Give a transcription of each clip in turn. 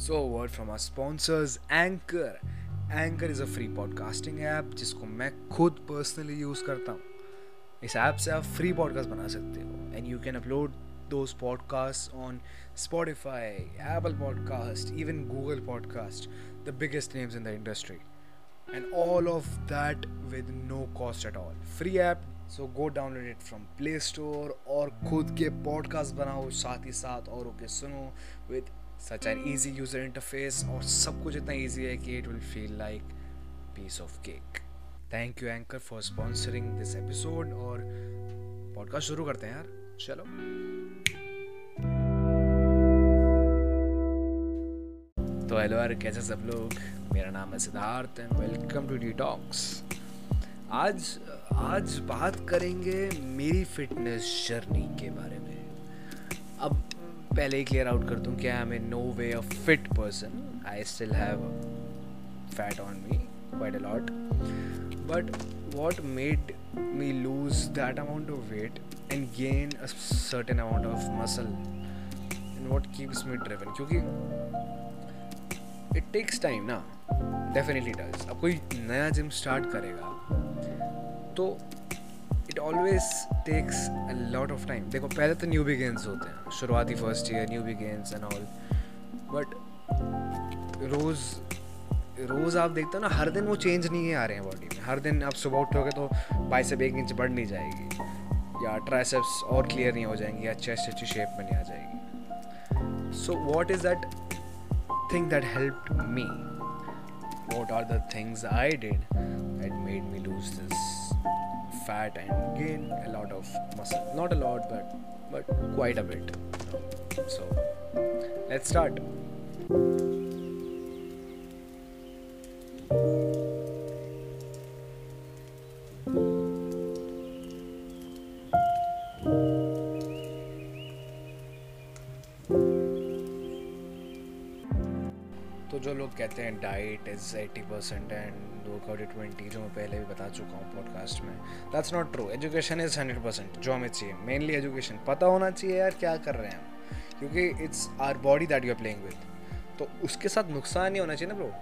So word from our sponsors Anchor Anchor is a free podcasting app जिसको मैं खुद personally use करता हूँ। इस ऐप से आप फ्री पॉडकास्ट बना सकते हो। एंड यू कैन अपलोड दो podcast on Spotify Apple Podcast even Google Podcast the biggest names in the industry and all of that with no cost at all free app so go download it from Play Store और खुद के podcast बनाओ, साथ ही साथ और okay सुनो with such an easy user interface और सब कुछ इतना ईजी है कि it will feel like piece of cake thank you Anchor for sponsoring this episode और पॉडकास्ट शुरू करते हैं यार। चलो। तो हेलो यार, कैसे सब लोग? मेरा नाम है Siddharth and welcome to D talks आज आज बात करेंगे मेरी फिटनेस जर्नी के बारे में। अब पहले ही क्लियर आउट कर दूँ कि I am in no way a fit person I still have fat on me quite a lot but what made me lose that amount of weight and gain a certain amount of muscle and what keeps me driven? क्योंकि it takes time ना. Definitely does अब कोई नया gym start करेगा तो it always takes a lot of time देखो, पहले तो न्यू बिगेंस होते हैं। शुरुआती first year new begins and all but रोज़ रोज़ आप देखते हो ना, हर दिन वो चेंज नहीं आ रहे हैं बॉडी में। हर दिन आप सुबह उठोगे तो बाइसेप एक इंच बढ़ नहीं जाएगी। या ट्राइसेप्स और क्लियर नहीं हो जाएँगी, या चेस्ट अच्छी शेप में नहीं आ जाएगी। So what is that thing that help me what are the things I did that made me lose this fat and gain a lot of muscle? Not a lot, but but quite a bit. So let's start. जो लोग कहते हैं diet is eighty percent and workout twenty जो मैं पहले भी बता चुका हूँ पॉडकास्ट में that's not true education is hundred percent जो हमें चाहिए. मेनली एजुकेशन पता होना चाहिए यार क्या कर रहे हैं हम. क्योंकि it's our body that you are playing with तो उसके साथ नुकसान ही होना चाहिए ना ब्रो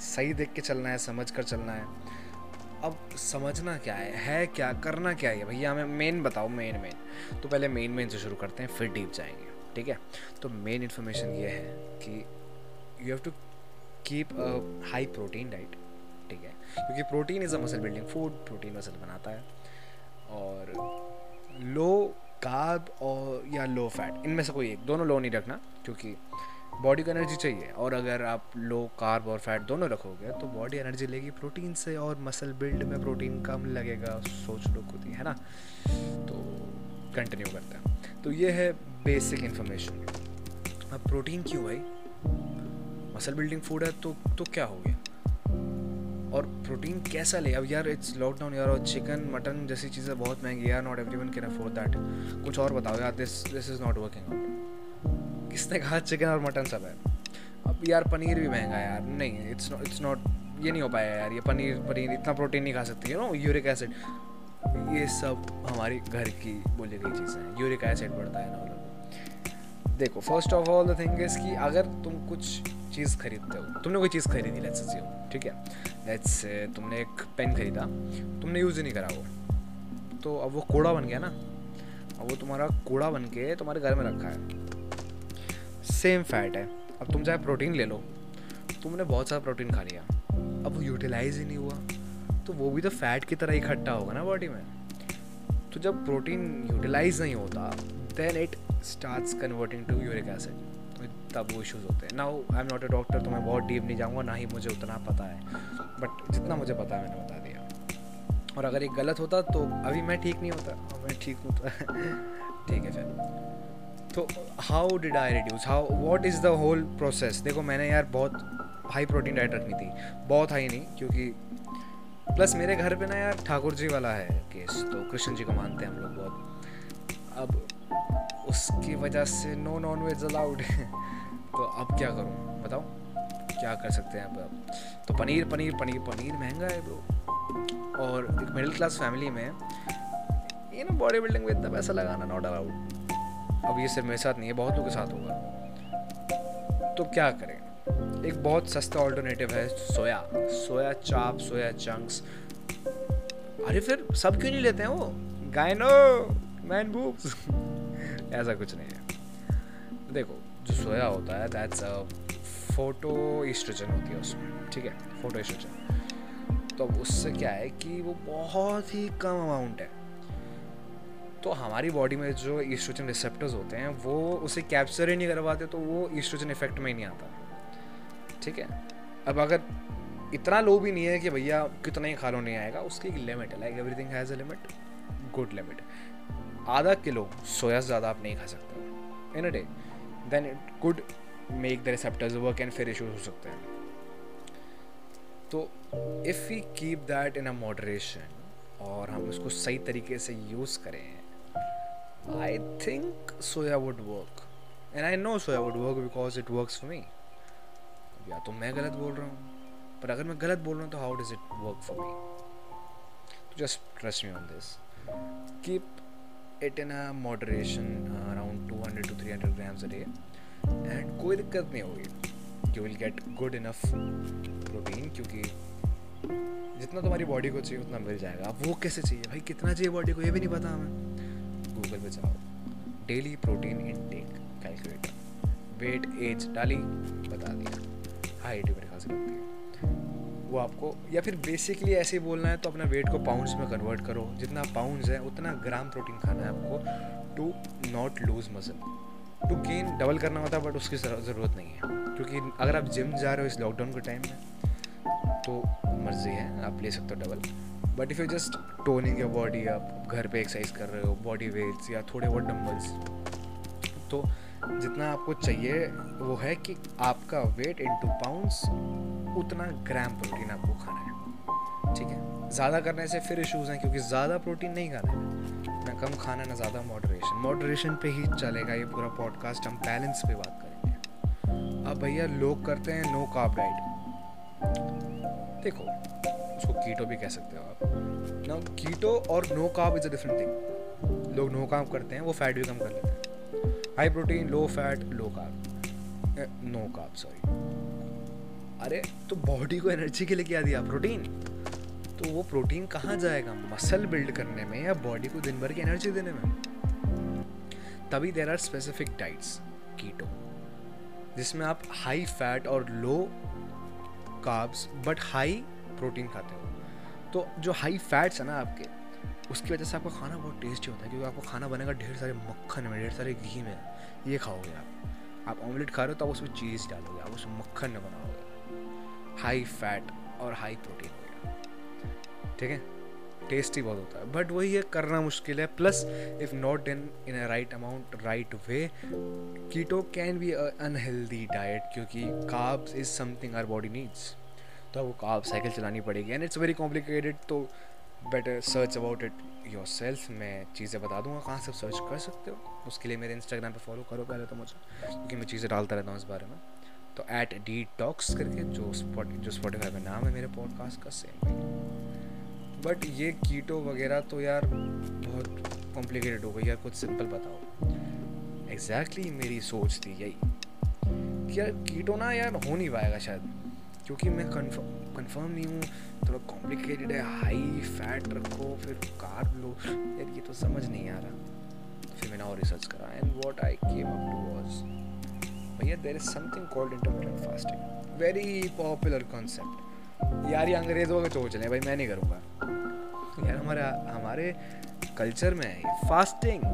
सही देख के चलना है, समझ कर चलना है. अब समझना क्या है? है क्या? करना क्या है? भैया, हमें मेन बताओ मेन मेन तो पहले मेन मेन से शुरू करते हैं, फिर डीप जाएँगे. ठीक है? तो मेन इन्फॉर्मेशन ये है कि you have to keep a high protein diet ठीक है? क्योंकि protein is a muscle building food protein muscle बनाता है। और लो कार्ब और, या लो फैट इनमें से कोई एक, दोनों लो नहीं रखना, क्योंकि बॉडी को एनर्जी चाहिए। और अगर आप लो कार्ब और फैट दोनों रखोगे तो बॉडी एनर्जी लेगी प्रोटीन से, और मसल बिल्ड में प्रोटीन कम लगेगा। सोच लो खुद ही, है ना? तो कंटिन्यू करते हैं। तो ये है बेसिक इन्फॉर्मेशन अब प्रोटीन क्यों भाई मसल बिल्डिंग फ़ूड है तो तो क्या हो गया? और प्रोटीन कैसा ले? अब यार इट्स लॉकडाउन यार, और चिकन मटन जैसी चीज़ें बहुत महँगी यार not every one can afford that कुछ और बताओ यार this this is not working out किसने कहा चिकन और मटन सब है? अब यार, पनीर भी महँगा है यार। नहीं इट्स इट्स नॉट ये नहीं हो पाया यार, ये पनीर पनीर इतना प्रोटीन नहीं खा सकती यू नो यूरिक एसिड ये सब हमारी घर की बोली गई चीज़ें हैं। यूरिक एसिड बढ़ता है ना देखो first of all the thing is कि अगर तुम कुछ चीज़ खरीदते हो, तुमने कोई चीज़ खरीदी लेट्स से ठीक है? लेट्स से तुमने एक पेन खरीदा, तुमने यूज़ ही नहीं करा वो। तो अब वो कूड़ा बन गया ना? अब वो तुम्हारा कूड़ा बन के तुम्हारे घर में रखा है। सेम फैट है। अब तुम चाहे प्रोटीन ले लो। तुमने बहुत सारा प्रोटीन खा लिया। अब वो यूटिलाइज ही नहीं हुआ। तो वो भी तो फैट की तरह इकट्ठा होगा ना बॉडी में। तो जब प्रोटीन यूटिलाइज नहीं होता then it starts converting to uric acid तब वो इशूज़ होते हैं। Now I am not a doctor तो मैं बहुत डीप नहीं जाऊँगा, ना ही मुझे उतना पता है। बट जितना मुझे पता है, मैंने बता दिया। और अगर एक गलत होता तो अभी मैं ठीक नहीं होता। मैं ठीक हूँ तो ठीक है फिर तो how did I reduce how what is the whole process देखो, मैंने यार बहुत हाई प्रोटीन डाइट रखनी थी। बहुत हाई नहीं, क्योंकि प्लस मेरे घर पे ना यार ठाकुर जी वाला है केस तो कृष्ण जी को मानते हैं हम लोग बहुत। अब उसकी वजह से नो नॉन वेज अलाउड तो अब क्या करूँ? बताओ, क्या कर सकते हैं अब तो पनीर पनीर पनीर पनीर महँगा है ब्रो और एक मिडिल क्लास फैमिली में ये ना बॉडी बिल्डिंग में इतना पैसा लगाना नॉट अलाउड अब ये सिर्फ़ मेरे साथ नहीं है, बहुत लोगों के साथ होगा. तो क्या करें? एक बहुत सस्ता ऑल्टरनेटिव है, सोया. सोया चाप, सोया चंक्स अरे फिर सब क्यों नहीं लेते हैं वो? गायनो मैन बूब्स ऐसा कुछ नहीं है। देखो, जो सोया होता है दैट्स फ़ोटो ईस्ट्रोजन होती है उसमें, ठीक है? फ़ोटो ईस्ट्रोजन तो उससे क्या है कि वो बहुत ही कम अमाउंट है। तो हमारी बॉडी में जो ईस्ट्रोजन रिसेप्टर्स होते हैं, वो उसे कैप्चर ही नहीं करवाते तो वो ईस्ट्रोजन इफ़ेक्ट में ही नहीं आता। ठीक है? अब अगर इतना लो भी नहीं है कि भैया कितना ही खा लो, नहीं आएगा, उसकी एक लिमिट है। Like everything has a limit good limit आधा किलो सोया ज़्यादा आप नहीं खा सकते। In a day then it could make the receptors work and फिर इशूज हो सकते हैं। तो if we keep that in a moderation और हम उसको सही तरीके से यूज़ करें I think soya would work and I know soya would work because it works for me या तो मैं गलत बोल रहा हूँ, पर अगर मैं गलत बोल रहा हूँ तो how does it work for me just trust me on this keep it in moderation around two hundred to three hundred grams a day and कोई दिक्कत नहीं होगी। You will get good enough protein क्योंकि जितना तुम्हारी body को चाहिए, उतना मिल जाएगा। अब वो कैसे चाहिए? भाई, कितना चाहिए बॉडी को? ये भी नहीं पता हमें। गूगल पे जाओ। Daily protein intake calculator weight age डाली, बता दिया। हाइट मेरे ख्याल से वो आपको, या फिर बेसिकली ऐसे ही बोलना है तो अपना वेट को पाउंड्स में कन्वर्ट करो। जितना पाउंड्स है, उतना ग्राम प्रोटीन खाना है आपको। To not lose muscle to gain double करना होता है बट उसकी ज़रूरत नहीं है। क्योंकि अगर आप जिम जा रहे हो इस लॉकडाउन के टाइम में तो मर्ज़ी है, आप ले सकते हो double but if you just toning your body आप घर पे एक्सरसाइज कर रहे हो बॉडी वेट्स या थोड़े बहुत डम्बल्स तो जितना आपको चाहिए वो है कि आपका वेट इन टू पाउंड्स उतना ग्राम प्रोटीन आपको खाना है। ठीक है? ज़्यादा करने से फिर इश्यूज़ हैं क्योंकि ज़्यादा प्रोटीन नहीं खाना है। ना कम खाना, ना ज़्यादा मॉडरेशन मॉडरेशन पे ही चलेगा ये पूरा पॉडकास्ट हम बैलेंस पे बात करेंगे। अब भैया लोग करते हैं नो कार्ब डाइट देखो, उसको कीटो भी कह सकते हो आप। ना कीटो और no carb is a different thing लोग नो कार्ब करते हैं, वो फैट भी कम कर लेते हैं। High protein low fat low carb no carb sorry अरे तो बॉडी को एनर्जी के लिए क्या दिया? प्रोटीन तो वो प्रोटीन कहाँ जाएगा? मसल बिल्ड करने में या बॉडी को दिन भर की एनर्जी देने में? तभी there are specific diets keto जिसमें आप हाई फैट और low carbs but high protein खाते हो। तो जो हाई फैट्स है ना आपके उसकी वजह से आपका खाना बहुत टेस्टी होता है, क्योंकि आपको खाना बनेगा ढेर सारे मक्खन में, ढेर सारे घी में। ये खाओगे आप। आप ऑमलेट खा रहे हो तो आप उसमें चीज़ डालोगे, आप उसमें मक्खन में बनाओगे। हाई फैट और हाई प्रोटीन हो गया। ठीक है? टेस्टी बहुत होता है। बट वही है, करना मुश्किल है। Plus if not in in a right amount right way keto can be unhealthy diet क्योंकि carbs is something our body needs तो आपको काब साइकिल चलानी पड़ेगी। एंड इट्स वेरी कॉम्प्लिकेटेड तो better search about it yourself मैं चीज़ें बता दूँगा कहाँ से सर्च कर सकते हो। उसके लिए मेरे इंस्टाग्राम पे फॉलो करो पहले तो मुझे, क्योंकि मैं चीज़ें डालता रहता हूँ इस बारे में। तो ऐट डी टॉक्स करके, जो स्पॉट जो स्पॉटीफाई में नाम है मेरे पॉडकास्ट का सेम बट ये कीटो वगैरह तो यार बहुत कॉम्प्लिकेटेड हो गई यार, कुछ सिंपल बताओ। एग्जैक्टली exactly मेरी सोच थी यही कि यार कीटो ना यार हो नहीं पाएगा शायद। क्योंकि मैं कंफर्म कंफर्म नहीं हूँ, थोड़ा कॉम्प्लिकेटेड है हाई फैट रखो, फिर कार लो। यार, ये तो समझ नहीं आ रहा। फिर मैंने और रिसर्च करा। And what I came up to was भैया there is something called intermediate fasting very popular concept यार, ये अंग्रेज़ों के सोच रहे भाई, मैं नहीं करूँगा। यार, हमारा, हमारे कल्चर में है फास्टिंग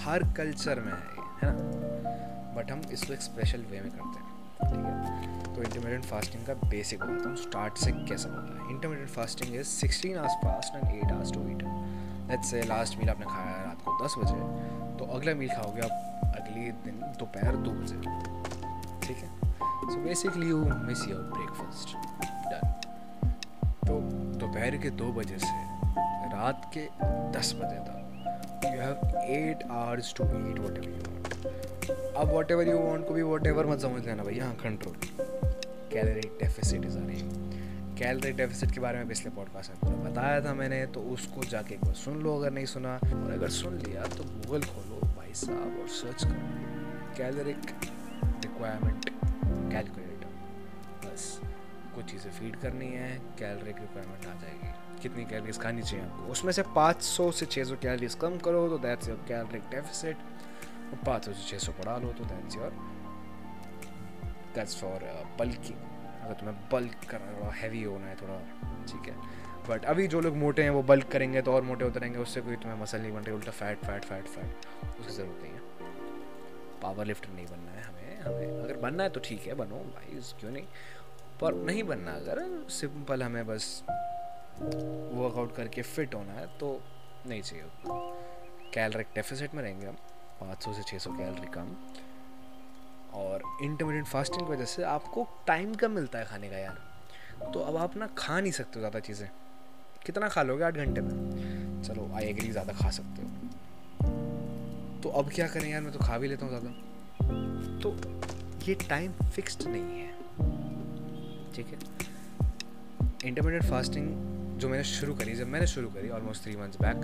हर कल्चर में है है ना? बट हम इसको एक स्पेशल वे में करते हैं, ठीक है? तो इंटरमीडियट फास्टिंग का बेसिक बताता हूँ स्टार्ट से कैसा होता है। Intermediate fasting is sixteen hours fast and eight hours to eat let's say last meal आपने खाया है रात को दस बजे तो अगला मील खाओगे आप अगले दिन दोपहर दो बजे। ठीक है? So basically you miss your breakfast done तो दोपहर के दो बजे से रात के दस बजे तक you have eight hours to eat whatever you अब वट एवर यू वॉन्ट को भी वट एवर मत समझ लेना भैया हाँ control calorie deficit is our calorie deficit के बारे में पिछले पॉडकास्ट में पूरा बताया था मैंने तो उसको जाके एक बार सुन लो, अगर नहीं सुना, और अगर सुन लिया तो गूगल खोलो भाई साहब और सर्च करो। कैलोरिक रिक्वायरमेंट कैलकुलेटर बस, कुछ चीज़ें फ़ीड करनी है कैलरी की रिक्वायरमेंट आ जाएगी। कितनी कैलरीज खानी चाहिए आपको? उसमें से 500 से 600 कैलरीज कम करो तो दैट्स योर कैलरिक डेफिसिट और 500 से 600 बढ़ा लो तो that's your that's for bulking अगर तुम्हें बल्क करना थोड़ा हैवी होना है, थोड़ा, ठीक है। बट अभी जो लोग मोटे हैं, वो बल्क करेंगे तो और मोटे होते रहेंगे, उससे कोई तुम्हें मसल नहीं बन रही उल्टा फैट फैट फैट फैट उसकी ज़रूरत नहीं है। पावर लिफ्टर नहीं बनना है हमें हमें। अगर बनना है तो ठीक है, बनो भाई क्यों नहीं? पर नहीं बनना, अगर सिंपल हमें बस वर्कआउट करके फिट होना है तो नहीं चाहिए कैलरिक डेफिसिट में रहेंगे हम 500 से 600 कैलरी कम। और इंटरमीडियट फास्टिंग की वजह से आपको टाइम कम मिलता है खाने का यार। तो अब आप ना खा नहीं सकते हो ज़्यादा चीज़ें। कितना खा लोगे आठ घंटे में? चलो आई एग्री ज़्यादा खा सकते हो। तो अब क्या करें यार, मैं तो खा भी लेता हूँ ज़्यादा। तो ये टाइम फिक्स्ड नहीं है। ठीक है? इंटरमीडियट फास्टिंग जो मैंने शुरू करी, जब मैंने शुरू करी ऑलमोस्ट थ्री मंथ्स बैक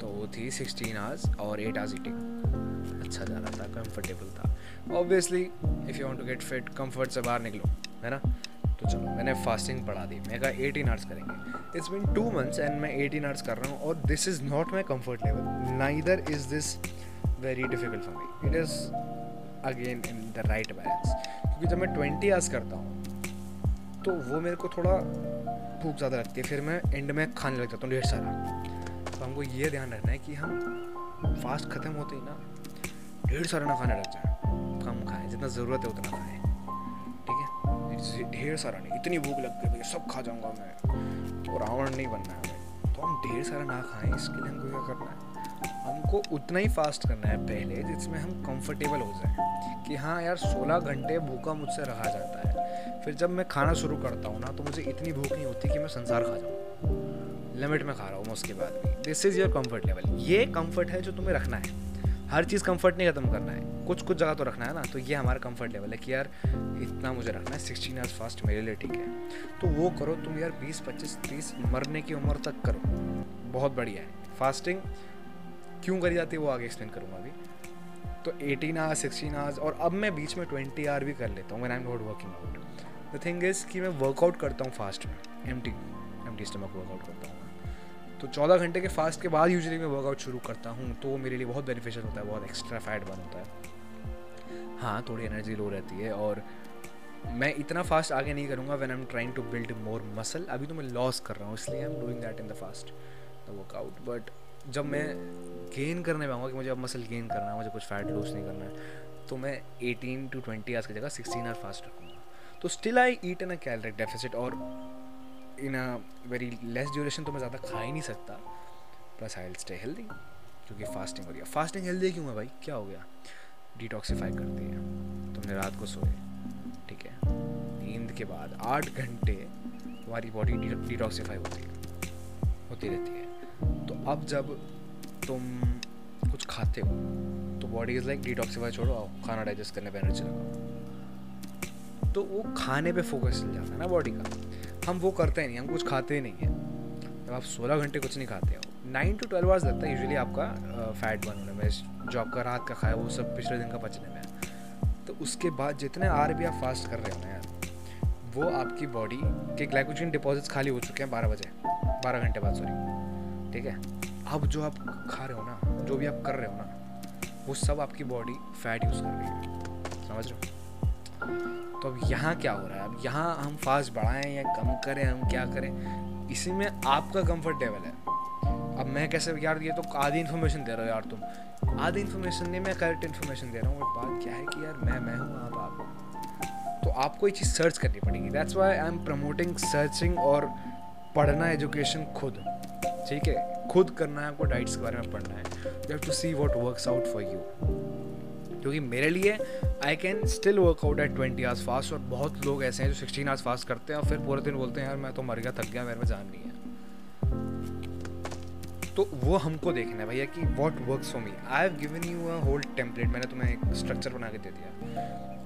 तो वो थी सिक्सटीन आवर्स और एट आवर्स ईटिंग अच्छा जा रहा था कंफर्टेबल था। Obviously if you want to get fit comfort से बाहर निकलो, है ना? तो चलो, मैंने फास्टिंग पढ़ा दी। मैं कहा एटीन आवर्स करेंगे। It's been two months and मैं एटीन आवर्स कर रहा हूँ और this is not my comfort level neither is this very difficult for me it is again in the right balance क्योंकि जब मैं ट्वेंटी आवर्स करता हूँ तो वो मेरे को थोड़ा भूख ज़्यादा लगती है। फिर मैं एंड में खाने लग जाता हूँ ढेर सारा। तो हमको ये ध्यान रखना है कि हम फास्ट ख़त्म होते ही ना ढेर सारा ना खाने लग जाए। कम खाएँ, जितना ज़रूरत है उतना खाएँ। ठीक है? ढेर सारा नहीं, इतनी भूख लग गई, भैया सब खा जाऊँगा मैं। तो रावण नहीं बनना है तो हम ढेर सारा ना खाएँ, इसके लिए हमको क्या करना है? हमको उतना ही फास्ट करना है पहले, जिसमें हम कंफर्टेबल हो जाए। कि हाँ यार 16 घंटे भूखा मुझसे रहा जाता है। फिर जब मैं खाना शुरू करता हूँ ना तो मुझे इतनी भूख नहीं होती कि मैं संसार खा जाऊँ। लिमिट में खा रहा हूँ मैं उसके बाद भी। This is your comfort level ये कंफर्ट है जो तुम्हें रखना है। हर चीज़ कंफर्ट नहीं ख़त्म करना है। कुछ कुछ जगह तो रखना है ना। तो ये हमारा कंफर्ट लेवल है कि यार, इतना मुझे रखना है। सिक्सटीन आवर्स फास्ट मेरे लिए ठीक है। तो वो करो, तुम यार बीस, पच्चीस, तीस मरने की उम्र तक करो। बहुत बढ़िया है। फास्टिंग क्यों करी जाती है वो आगे एक्सप्लेन करूँगा अभी। तो 18 आवर्स सिक्सटीन आवर्स और अब मैं बीच में 20 आवर भी कर लेता हूँ when I am not working out the thing is कि मैं वर्कआउट करता हूँ फास्ट में। Empty empty stomach workout करता हूँ। तो 14 घंटे के फास्ट के बाद यूजली मैं वर्कआउट शुरू करता हूँ तो वो मेरे लिए बहुत बेनिफिशियल होता है, बहुत एक्स्ट्रा फैट बन होता है। हाँ थोड़ी एनर्जी लो रहती है और मैं इतना फास्ट आगे नहीं करूँगा when I am trying to build more muscle अभी तो मैं लॉस कर रहा हूँ, इसलिए I am doing that in the fast the workout but जब मैं गेन करने पाऊँगा कि मुझे अब मसल गेन करना है, मुझे कुछ फैट लूज नहीं करना है तो मैं 18 टू 20 आवर्स की जगह 16 आवर फास्ट रखूँगा। तो still I eat in a caloric deficit और in a very less duration तो मैं ज़्यादा खा ही नहीं सकता। प्लस आई स्टे हेल्दी क्योंकि फास्टिंग हो रही है। फास्टिंग हेल्दी क्यों है भाई? क्या हो गया? डिटॉक्सीफाई करती है तुमने रात को सोए। ठीक है? नींद के बाद आठ घंटे तुम्हारी बॉडी डिटॉक्सीफाई होती है। होती रहती है। तो अब जब तुम कुछ खाते हो तो बॉडी इज़ लाइक डिटॉक्सीफाई छोड़ो, आओ, खाना डाइजेस्ट करने पर एनर्जी लगाओ। तो वो खाने पे फोकस चल जाता है ना बॉडी का। हम वो करते ही नहीं, हम कुछ खाते नहीं हैं। जब आप सोलह घंटे कुछ नहीं खाते हो नाइन टू ट्वेल्व आवर्स लगता है यूजुअली आपका फैट बर्न होने में जो आपका रात का खाया, वो सब पिछले दिन का पचने में तो उसके बाद जितने आर भी आप फास्ट कर रहे हो ना यार, वो आपकी बॉडी के ग्लाइकोजन डिपॉजिट्स खाली हो चुके हैं बारह बजे, बारह घंटे बाद सॉरी ठीक है? अब जो आप खा रहे हो ना, जो भी आप कर रहे हो ना, वो सब आपकी बॉडी फैट यूज़ कर रही है। समझ रहे हो? तो अब यहाँ क्या हो रहा है? अब यहाँ हम फास्ट बढ़ाएँ या कम करें, हम क्या करें? इसी में आपका कंफर्ट लेवल है। अब मैं कैसे यार, ये तो आधी इन्फॉर्मेशन दे रहा हूँ यार तुम। आधी इन्फॉर्मेशन नहीं, मैं करेक्ट इन्फॉर्मेशन दे रहा हूँ, बट बात क्या है कि यार मैं मैं हूँ, आप आप। तो आपको ये चीज़ सर्च करनी पड़ेगी। That's why I am promoting searching और पढ़ना एजुकेशन खुद। ठीक है? खुद करना है, आपको डाइट्स के बारे में पढ़ना है। You have to see what works out for you क्योंकि मेरे लिए I can still work out at twenty hours fast और बहुत लोग ऐसे हैं जो सिक्सटीन आवर्स फास्ट करते हैं और फिर पूरे दिन बोलते हैं, यार, मैं तो मर गया, थक गया, मेरे में जान नहीं है। तो वो हमको देखना है भैया कि what work for me I have given you a whole template मैंने तुम्हें एक स्ट्रक्चर बना के दे दिया।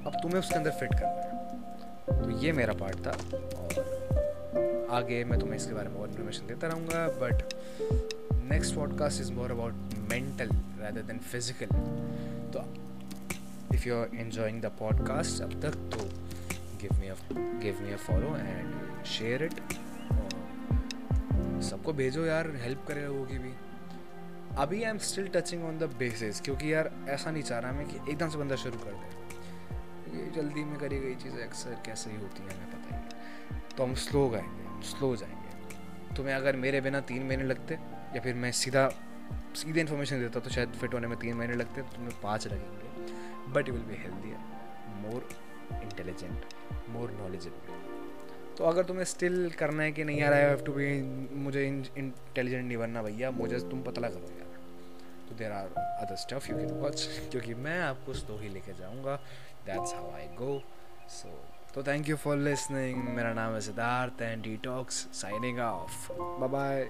अब तुम्हें उसके अंदर फिट करना है। तो ये मेरा पार्ट था और आगे मैं तुम्हें इसके बारे में और इन्फॉर्मेशन देता रहूँगा but next podcast is more about mental rather than physical तो if you are enjoying the podcast अब तक तो give me give me a follow and share it सबको भेजो यार हेल्प करे लोगों की भी। अभी I am still touching on the basis क्योंकि यार ऐसा नहीं चाह रहा मैं कि एकदम से बंदा शुरू कर दे। ये जल्दी में करी गई चीज़ें अक्सर कैसे ही होती हैं, हमें पता ही। तो हम स्लो गाएँगे स्लो जाएँगे। तुम्हें अगर मेरे बिना तीन महीने लगते, या फिर मैं सीधा, सीधे इन्फॉर्मेशन देता तो शायद फिट होने में तीन महीने लगते तो तुम्हें पाँच लगेंगे। But you will be healthier more intelligent more knowledgeable तो अगर तुम्हें स्टिल करना है कि नहीं यार आई हैव टू बी मुझे इंटेलिजेंट नहीं बनना भैया, मुझे तुम पतला करो यार। तो there are other stuff you can watch क्योंकि मैं आपको स्लो ही लेके जाऊँगा। दैट्स हाउ आई गो सो तो थैंक यू फॉर लिसनिंग मेरा नाम है Siddharth and D talks signing off bye bye